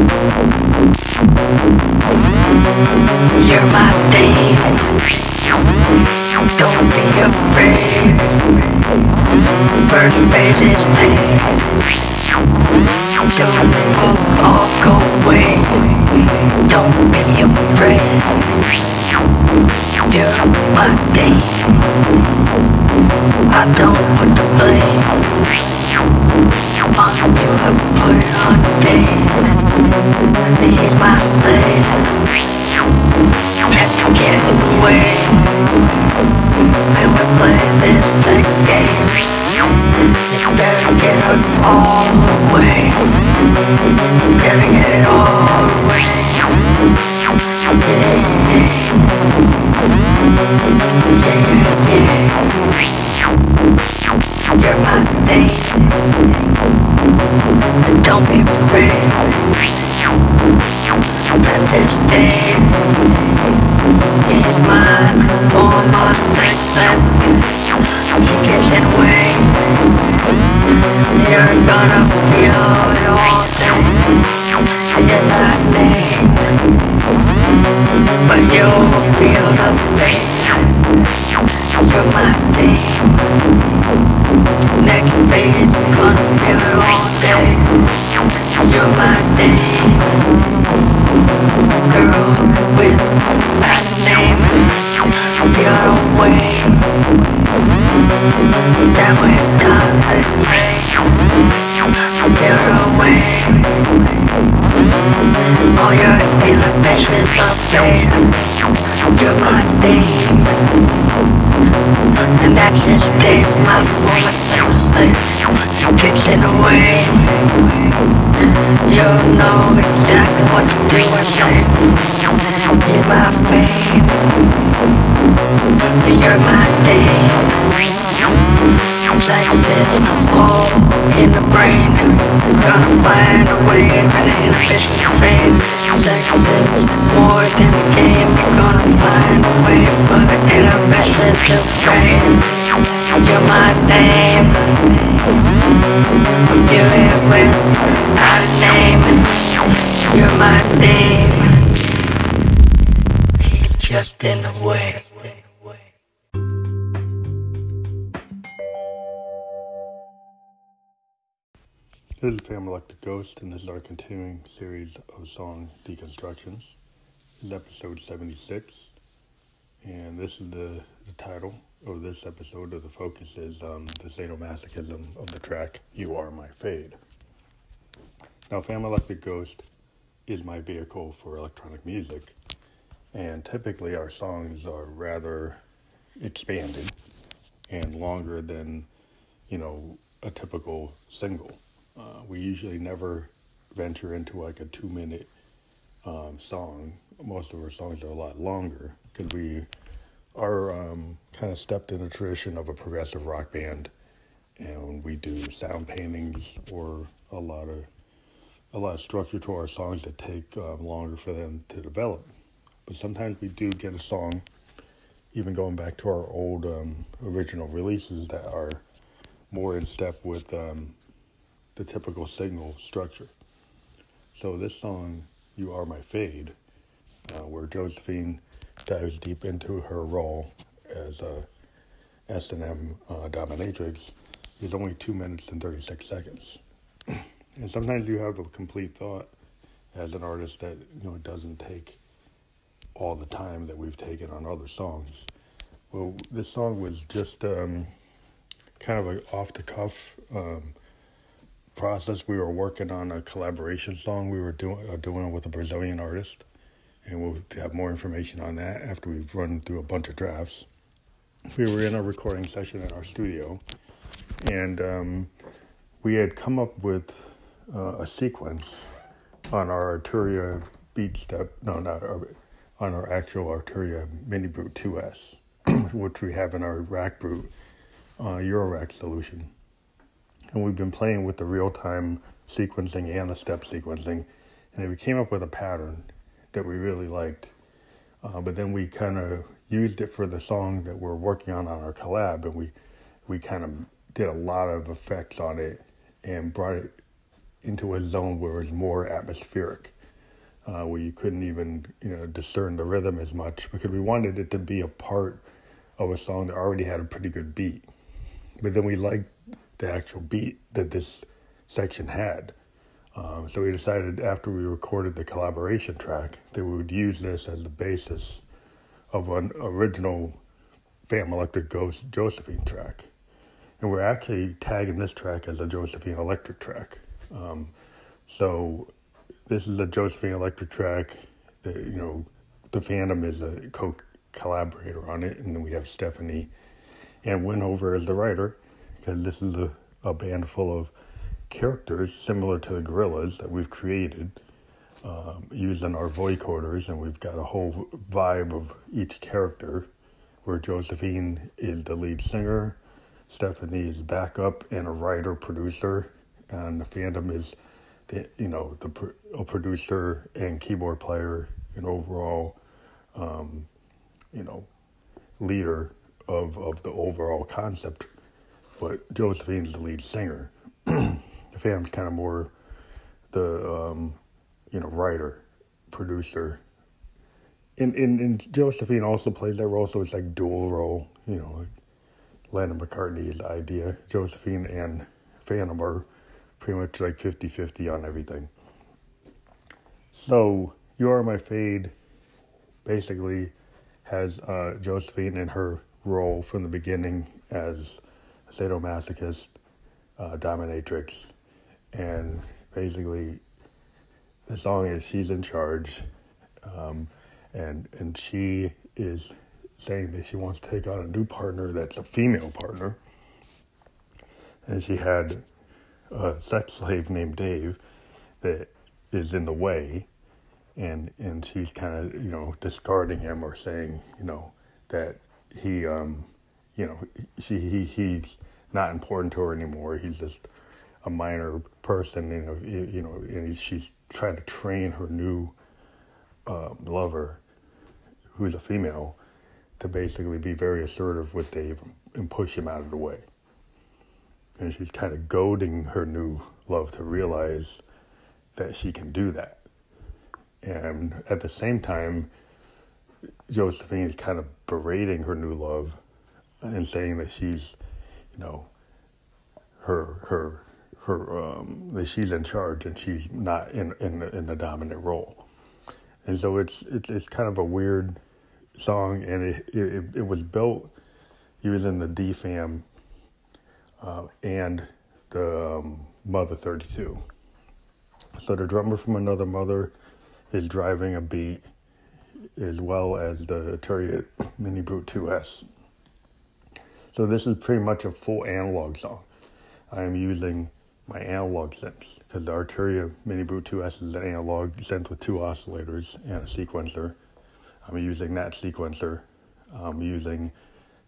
You're my thing. Don't be afraid. First phase pain. Soon they will all go away. Don't be afraid. You're my thing. I don't put the blame better get it all the You're my this, in the brain. Gonna find a way, an inhibition fade. Like this, more than the game. You're gonna find a way for the inhibition to fade. You're my name. You live without a name. You're my name. He's just in the way. This is Phantom Electric Ghost, and this is our continuing series of song deconstructions. This is episode 76, and this is the, the title of this episode, or the focus is um, the sadomasochism of the track You Are My Fade. Now, Phantom Electric Ghost is my vehicle for electronic music, and typically our songs are rather expanded and longer than, you know, a typical single. Uh, we usually never venture into like a two minute um, song. Most of our songs are a lot longer because we are um, kind of stepped in a tradition of a progressive rock band, and we do sound paintings or a lot of a lot of structure to our songs that take um, longer for them to develop. But sometimes we do get a song, even going back to our old um, original releases that are more in step with um, the typical signal structure. So this song, "You Are My Fade," uh, where Josephine dives deep into her role as a S and M uh, dominatrix, is only two minutes and thirty six seconds. and sometimes you have a complete thought as an artist that you know it doesn't take all the time that we've taken on other songs. Well, this song was just um, kind of a off the cuff. Um, process. We were working on a collaboration song we were doing uh, doing with a Brazilian artist, and we'll have more information on that after we've run through a bunch of drafts. We were in a recording session in our studio, and um, we had come up with uh, a sequence on our Arturia beat step. No, not our, on our actual Arturia Mini Brute 2S, which we have in our Rack Brute uh, Eurorack solution and we've been playing with the real time sequencing and the step sequencing, and we came up with a pattern that we really liked. Uh, but then we kind of used it for the song that we're working on on our collab, and we we kind of did a lot of effects on it and brought it into a zone where it was more atmospheric, uh, where you couldn't even you know discern the rhythm as much because we wanted it to be a part of a song that already had a pretty good beat, but then we liked the actual beat that this section had. Um, so we decided after we recorded the collaboration track that we would use this as the basis of an original Phantom Electric Ghost Josephine track. And we're actually tagging this track as a Josephine Electric track. Um, so this is a Josephine Electric track. That, you know, the Phantom is a co collaborator on it, and then we have Stephanie and Winover as the writer, because this is a, a band full of characters similar to the Gorillaz that we've created um, using our vocoders, and we've got a whole vibe of each character. Where Josephine is the lead singer, Stephanie is backup and a writer producer, and the Phantom is the you know the a producer and keyboard player and overall um, you know leader of of the overall concept. But Josephine's the lead singer. the Phantom's kind of more the um, you know writer producer. And, and, and Josephine also plays that role, so it's like dual role, you know, like Lennon McCartney's idea. Josephine and Phantom are pretty much like 50 50 on everything. So, You Are My Fade basically has uh, Josephine in her role from the beginning as sadomasochist, uh, dominatrix, and basically the song is She's in Charge, um, and, and she is saying that she wants to take on a new partner that's a female partner. And she had a sex slave named Dave that is in the way, and and she's kind of you know discarding him or saying you know that he um you know she he he's not important to her anymore. He's just a minor person, you know, you know, and she's trying to train her new uh, lover, who's a female, to basically be very assertive with Dave and push him out of the way. And she's kind of goading her new love to realize that she can do that. And at the same time, Josephine is kind of berating her new love and saying that she's, you know, her her her um, that she's in charge and she's not in in in the dominant role. And so it's it's it's kind of a weird song, and it it, it was built using the DFAM uh, and the um, Mother 32. So the drummer from Another Mother is driving a beat as well as the Arturia Mini Brute 2S. So this is pretty much a full analog song. I am using my analog synths because the Arturia Mini Brute 2S is an analog synth with two oscillators and a sequencer. I'm using that sequencer. I'm using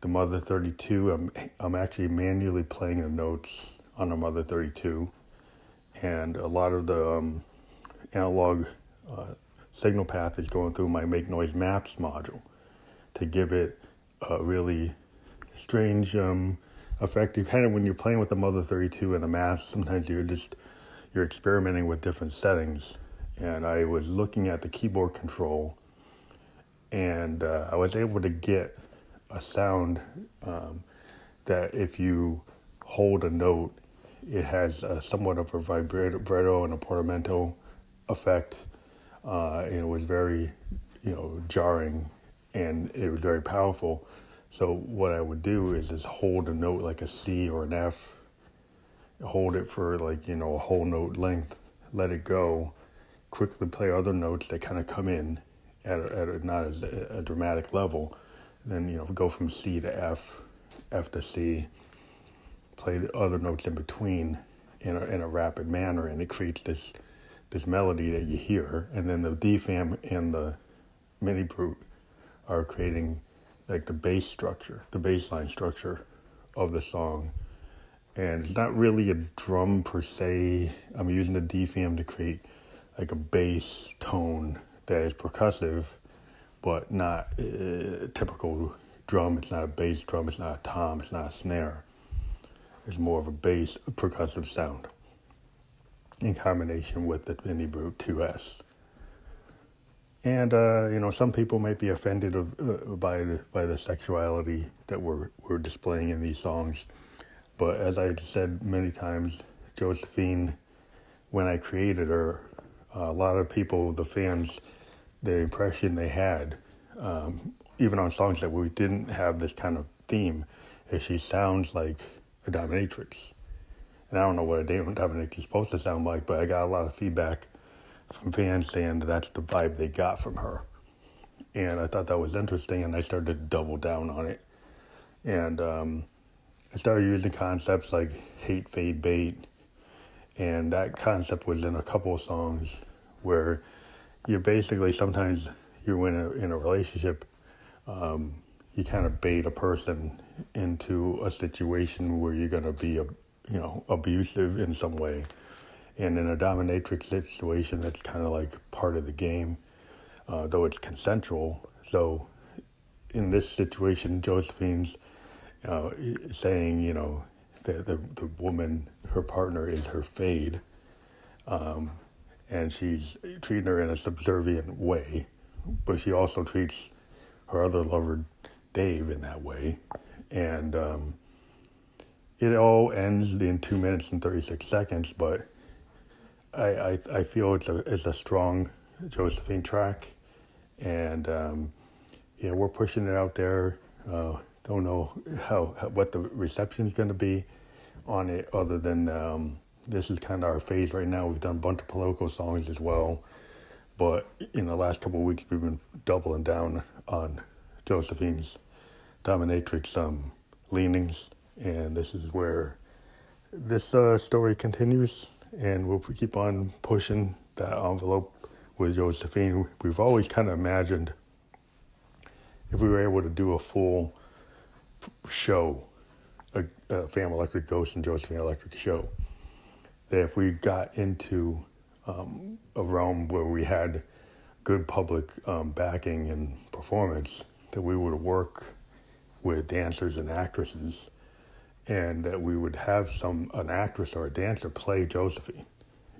the Mother 32. I'm, I'm actually manually playing the notes on the Mother 32. And a lot of the um, analog uh, signal path is going through my Make Noise Maths module to give it a really strange um, effect. You kind of, when you're playing with the Mother 32 and the math, sometimes you're just, you're experimenting with different settings. And I was looking at the keyboard control and uh, I was able to get a sound um, that if you hold a note, it has a, somewhat of a vibrato and a portamento effect, uh, and it was very, you know, jarring, and it was very powerful. So what I would do is just hold a note like a C or an F, hold it for like you know a whole note length, let it go, quickly play other notes that kind of come in, at, a, at a, not as a, a dramatic level, then you know go from C to F, F to C, play the other notes in between in a, in a rapid manner, and it creates this this melody that you hear, and then the D fam and the mini brute are creating like the bass structure, the bass line structure of the song. And it's not really a drum per se. I'm using the DFAM to create like a bass tone that is percussive, but not uh, typical drum. It's not a bass drum. It's not a tom. It's not a snare. It's more of a bass percussive sound. in combination with the Mini Brute 2S. And uh, you know, some people might be offended of, uh, by by the sexuality that we're we're displaying in these songs. But as I said many times, Josephine, when I created her, a lot of people, the fans, the impression they had, um, even on songs that we didn't have this kind of theme, is she sounds like a dominatrix. And I don't know what a dominatrix is supposed to sound like, but I got a lot of feedback from fans saying that that's the vibe they got from her. And I thought that was interesting, and I started to double down on it. And um, I started using concepts like hate, fade, bait. And that concept was in a couple of songs where you're basically sometimes you're in a, in a relationship, um, you kind of bait a person into a situation where you're going to be, a, you know, abusive in some way and in a dominatrix situation, that's kind of like part of the game, uh, though it's consensual. So in this situation, Josephine's uh, saying, you know, the, the, the woman, her partner is her fade, um, and she's treating her in a subservient way, but she also treats her other lover, Dave, in that way. And um, it all ends in two minutes and 36 seconds, but I, I, I feel it's a, it's a strong Josephine track, and um, yeah, we're pushing it out there. Uh, don't know how, how what the reception is going to be on it, other than um, this is kind of our phase right now. We've done a bunch of political songs as well, but in the last couple of weeks, we've been doubling down on Josephine's dominatrix um, leanings, and this is where this uh, story continues and we'll keep on pushing that envelope with Josephine. We've always kind of imagined if we were able to do a full show, a, a Electric Ghost and Josephine Electric show, that if we got into um, a realm where we had good public um, backing and performance, that we would work with dancers and actresses and that we would have some an actress or a dancer play Josephine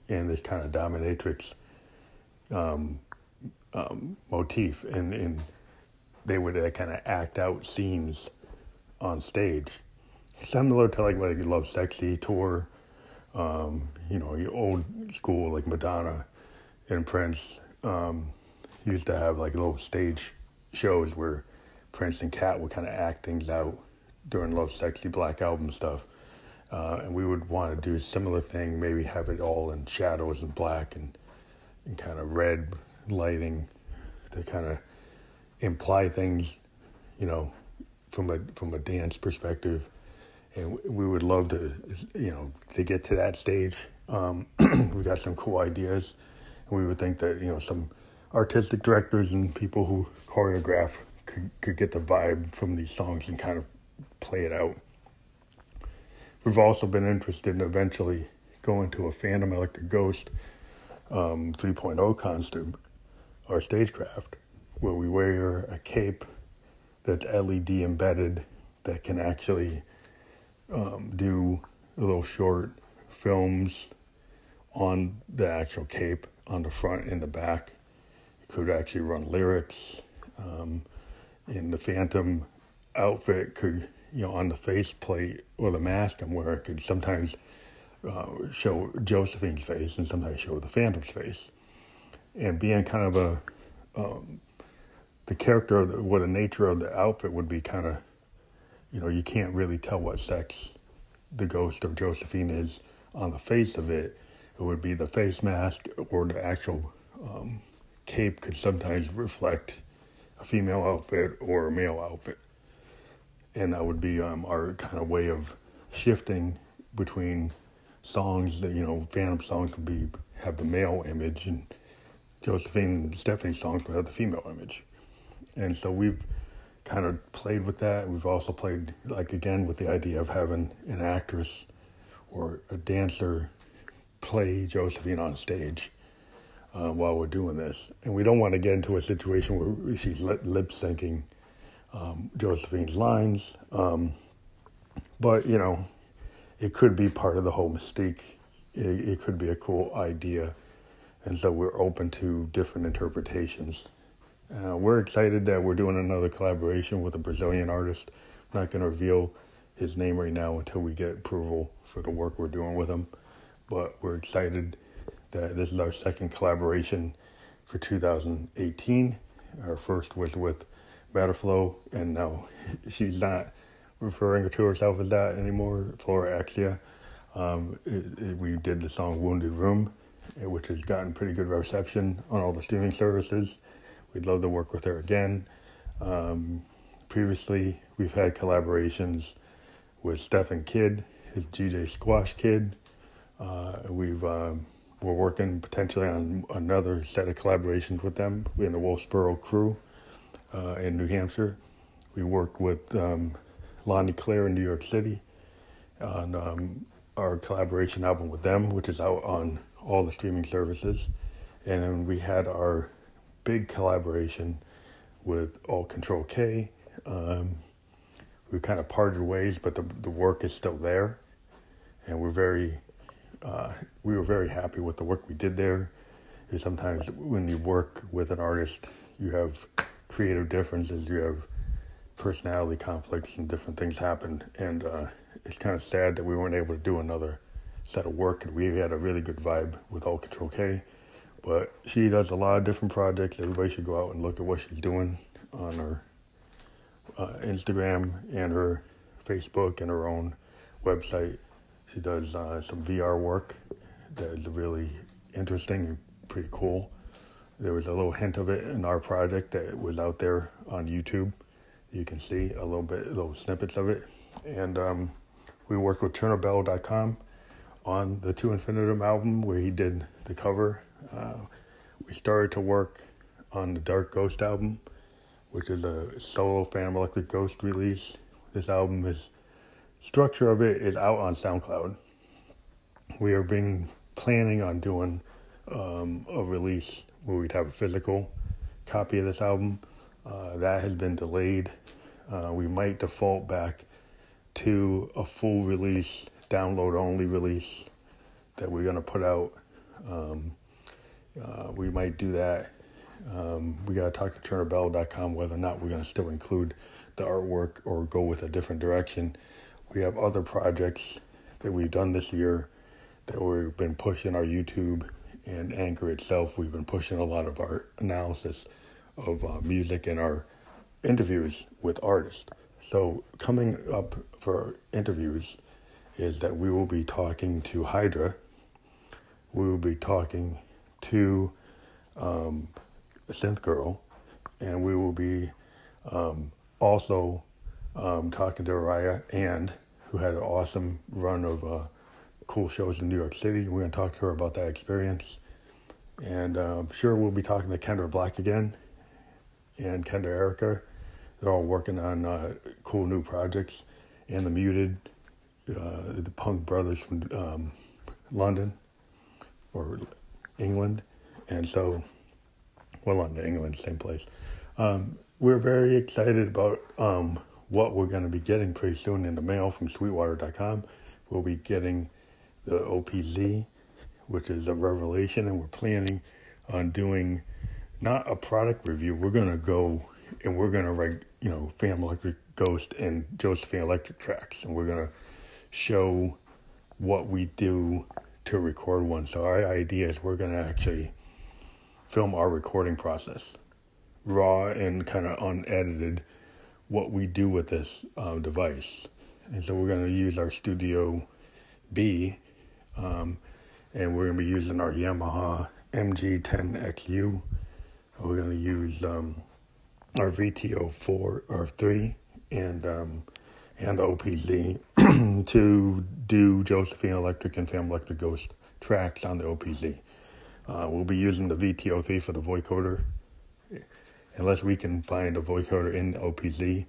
in this kind of dominatrix um, um, motif, and, and they would uh, kind of act out scenes on stage, similar to like what like Lovesexy tour, um, you know, old school like Madonna and Prince um, used to have like little stage shows where Prince and Cat would kind of act things out during Love Sexy Black Album stuff. Uh, and we would want to do a similar thing, maybe have it all in shadows and black and, and kind of red lighting to kind of imply things, you know, from a from a dance perspective. And we would love to, you know, to get to that stage. Um, we got some cool ideas, and we would think that you know some artistic directors and people who choreograph could could get the vibe from these songs and kind of play it out. We've also been interested in eventually going to a Phantom Electric Ghost um, 3.0 costume or stagecraft where we wear a cape that's LED embedded that can actually um, do little short films on the actual cape on the front and the back. You could actually run lyrics. Um, in the Phantom outfit could you know, on the faceplate or the mask I'm wearing could sometimes uh, show Josephine's face and sometimes show the Phantom's face. And being kind of a, um, the character of the, what the nature of the outfit would be kind of, you know, you can't really tell what sex the ghost of Josephine is on the face of it. It would be the face mask or the actual um, cape could sometimes reflect a female outfit or a male outfit and that would be um, our kind of way of shifting between songs that you know Phantom songs would be have the male image and Josephine and Stephanie songs would have the female image, and so we've kind of played with that. We've also played like again with the idea of having an actress or a dancer play Josephine on stage uh, while we're doing this, and we don't want to get into a situation where she's lip syncing um, Josephine's lines. Um, but, you know, it could be part of the whole mystique it, it could be a cool idea. And so we're open to different interpretations. Uh, we're excited that we're doing another collaboration with a Brazilian artist. I'm not going to reveal his name right now until we get approval for the work we're doing with him. But we're excited that this is our second collaboration for 2018. Our first was with Metaflow, and now she's not referring to herself as that anymore, Flora Axia. Um, it, it, we did the song Wounded Room, which has gotten pretty good reception on all the streaming services. We'd love to work with her again. Um, previously, we've had collaborations with Stephen Kidd, his GJ Squash Kid. Uh, we've um, we're working potentially on another set of collaborations with them in the Wolfeboro crew uh, in New Hampshire. We worked with um, Lonnie Claire in New York City on um, our collaboration album with them, which is out on all the streaming services. And then we had our big collaboration with All Control K. Um, we kind of parted ways, but the, the work is still there. And we're very, uh, we were very happy with the work we did there. Sometimes when you work with an artist, you have creative differences, you have personality conflicts, and different things happen. And uh, it's kind of sad that we weren't able to do another set of work. And we had a really good vibe with All Control K. But she does a lot of different projects. Everybody should go out and look at what she's doing on her uh, Instagram and her Facebook and her own website. She does uh, some VR work that is really interesting and pretty cool. There was a little hint of it in our project that was out there on YouTube. You can see a little bit, little snippets of it. And um, we worked with Chernobel.com on the Two Infinitum album where he did the cover. Uh, we started to work on the Dark Ghost album, which is a solo Phantom Electric Ghost release. This album is structure of it is out on SoundCloud. We are being planning on doing um, a release where we'd have a physical copy of this album. Uh, that has been delayed. Uh, we might default back to a full release, download only release that we're going to put out. Um, uh, we might do that. Um, we got to talk to turnerbell.com whether or not we're going to still include the artwork or go with a different direction. We have other projects that we've done this year that we've been pushing our YouTube and Anchor itself, we've been pushing a lot of our analysis of uh, music and our interviews with artists. So, coming up for interviews is that we will be talking to Hydra, we will be talking to um, Synth Girl, and we will be um, also um, talking to Araya and who had an awesome run of uh, cool shows in New York City. We're going to talk to her about that experience. And uh, I'm sure we'll be talking to Kendra Black again and Kendra Erica. They're all working on uh, cool new projects. And the Muted, uh, the Punk Brothers from um, London or England. And so, well, London, England, same place. Um, we're very excited about um, what we're going to be getting pretty soon in the mail from Sweetwater.com. We'll be getting the OPZ, which is a revelation, and we're planning on doing not a product review. We're gonna go and we're gonna write, you know, Phantom Electric Ghost and Josephine Electric tracks, and we're gonna show what we do to record one. So our idea is we're gonna actually film our recording process, raw and kind of unedited, what we do with this uh, device, and so we're gonna use our Studio B um, and we're going to be using our Yamaha MG10XU. We're going to use um, our VTO 4 or 3 and um, and OPZ to do Josephine Electric and Phantom Electric Ghost tracks on the OPZ. Uh, we'll be using the VTO3 for the vocoder, unless we can find a vocoder in the OPZ.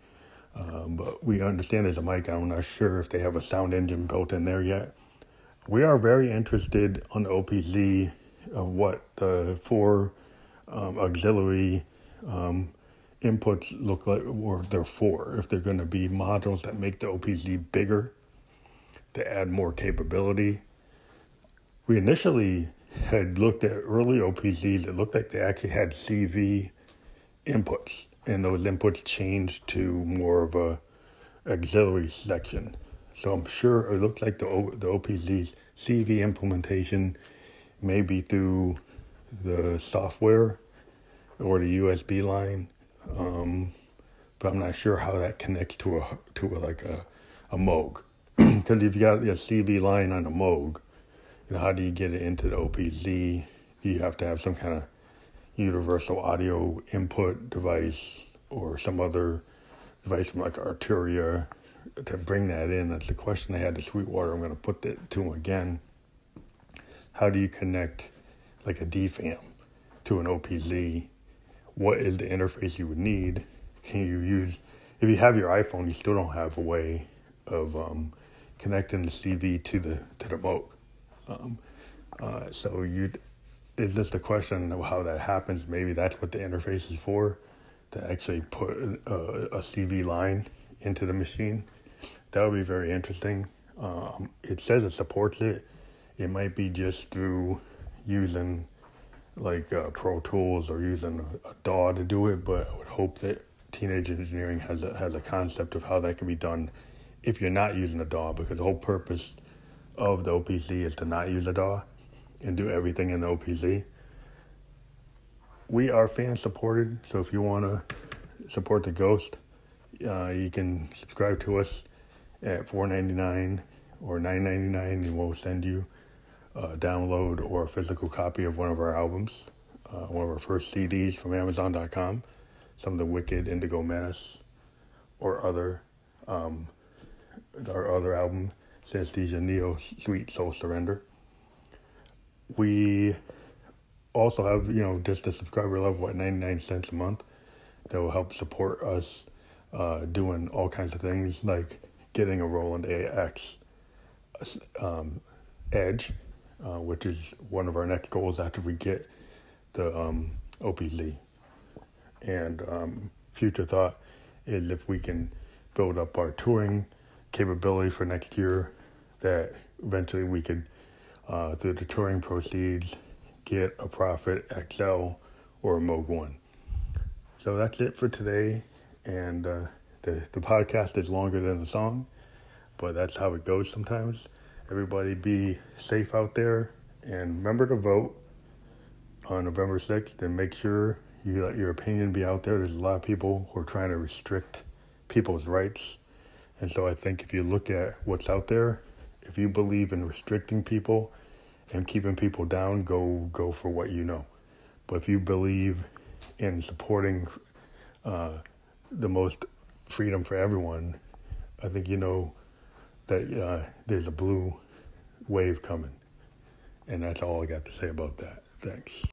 Um, but we understand there's a mic. I'm not sure if they have a sound engine built in there yet we are very interested on OPZ of what the four um, auxiliary um, inputs look like, or they're for. If they're going to be modules that make the OPZ bigger, to add more capability, we initially had looked at early OPZs. It looked like they actually had CV inputs, and those inputs changed to more of a auxiliary section. So I'm sure it looks like the o, the OPZ's CV implementation may be through the software or the USB line, um, but I'm not sure how that connects to a to a, like a a Moog. Because if you got a CV line on a Moog, you know how do you get it into the OPZ? You have to have some kind of universal audio input device or some other device from like Arturia to bring that in. That's the question I had to Sweetwater. I'm going to put that to him again. How do you connect like a DFAM to an OPZ? What is the interface you would need? Can you use, if you have your iPhone, you still don't have a way of um, connecting the CV to the to the Moog. Um, uh, so you it's just a question of how that happens. Maybe that's what the interface is for, to actually put a, a CV line into the machine. That would be very interesting. Um, it says it supports it. It might be just through using like uh, Pro Tools or using a, DAW to do it, but I would hope that Teenage Engineering has a, has a concept of how that can be done if you're not using a DAW, because the whole purpose of the OPZ is to not use a DAW and do everything in the OPZ. We are fan supported, so if you want to support the Ghost, uh, you can subscribe to us at four ninety nine or nine ninety nine, and we'll send you a download or a physical copy of one of our albums, uh, one of our first CDs from Amazon.com, some of the Wicked, Indigo Menace, or other um, our other album, Synesthesia Neo Sweet Soul Surrender. We also have, you know, just the subscriber level at 99 cents a month that will help support us uh, doing all kinds of things like getting a Roland AX um, Edge, uh, which is one of our next goals after we get the um, OPZ. And um, future thought is if we can build up our touring capability for next year, that eventually we could, uh, through the touring proceeds, get a Prophet XL or a Moog One. So that's it for today, and uh, the the podcast is longer than the song, but that's how it goes sometimes. Everybody be safe out there, and remember to vote on November sixth, and make sure you let your opinion be out there. There's a lot of people who are trying to restrict people's rights, and so I think if you look at what's out there, if you believe in restricting people and keeping people down, go go for what you know. But if you believe in supporting uh, the most freedom for everyone, I think you know that uh, there's a blue wave coming. And that's all I got to say about that. Thanks.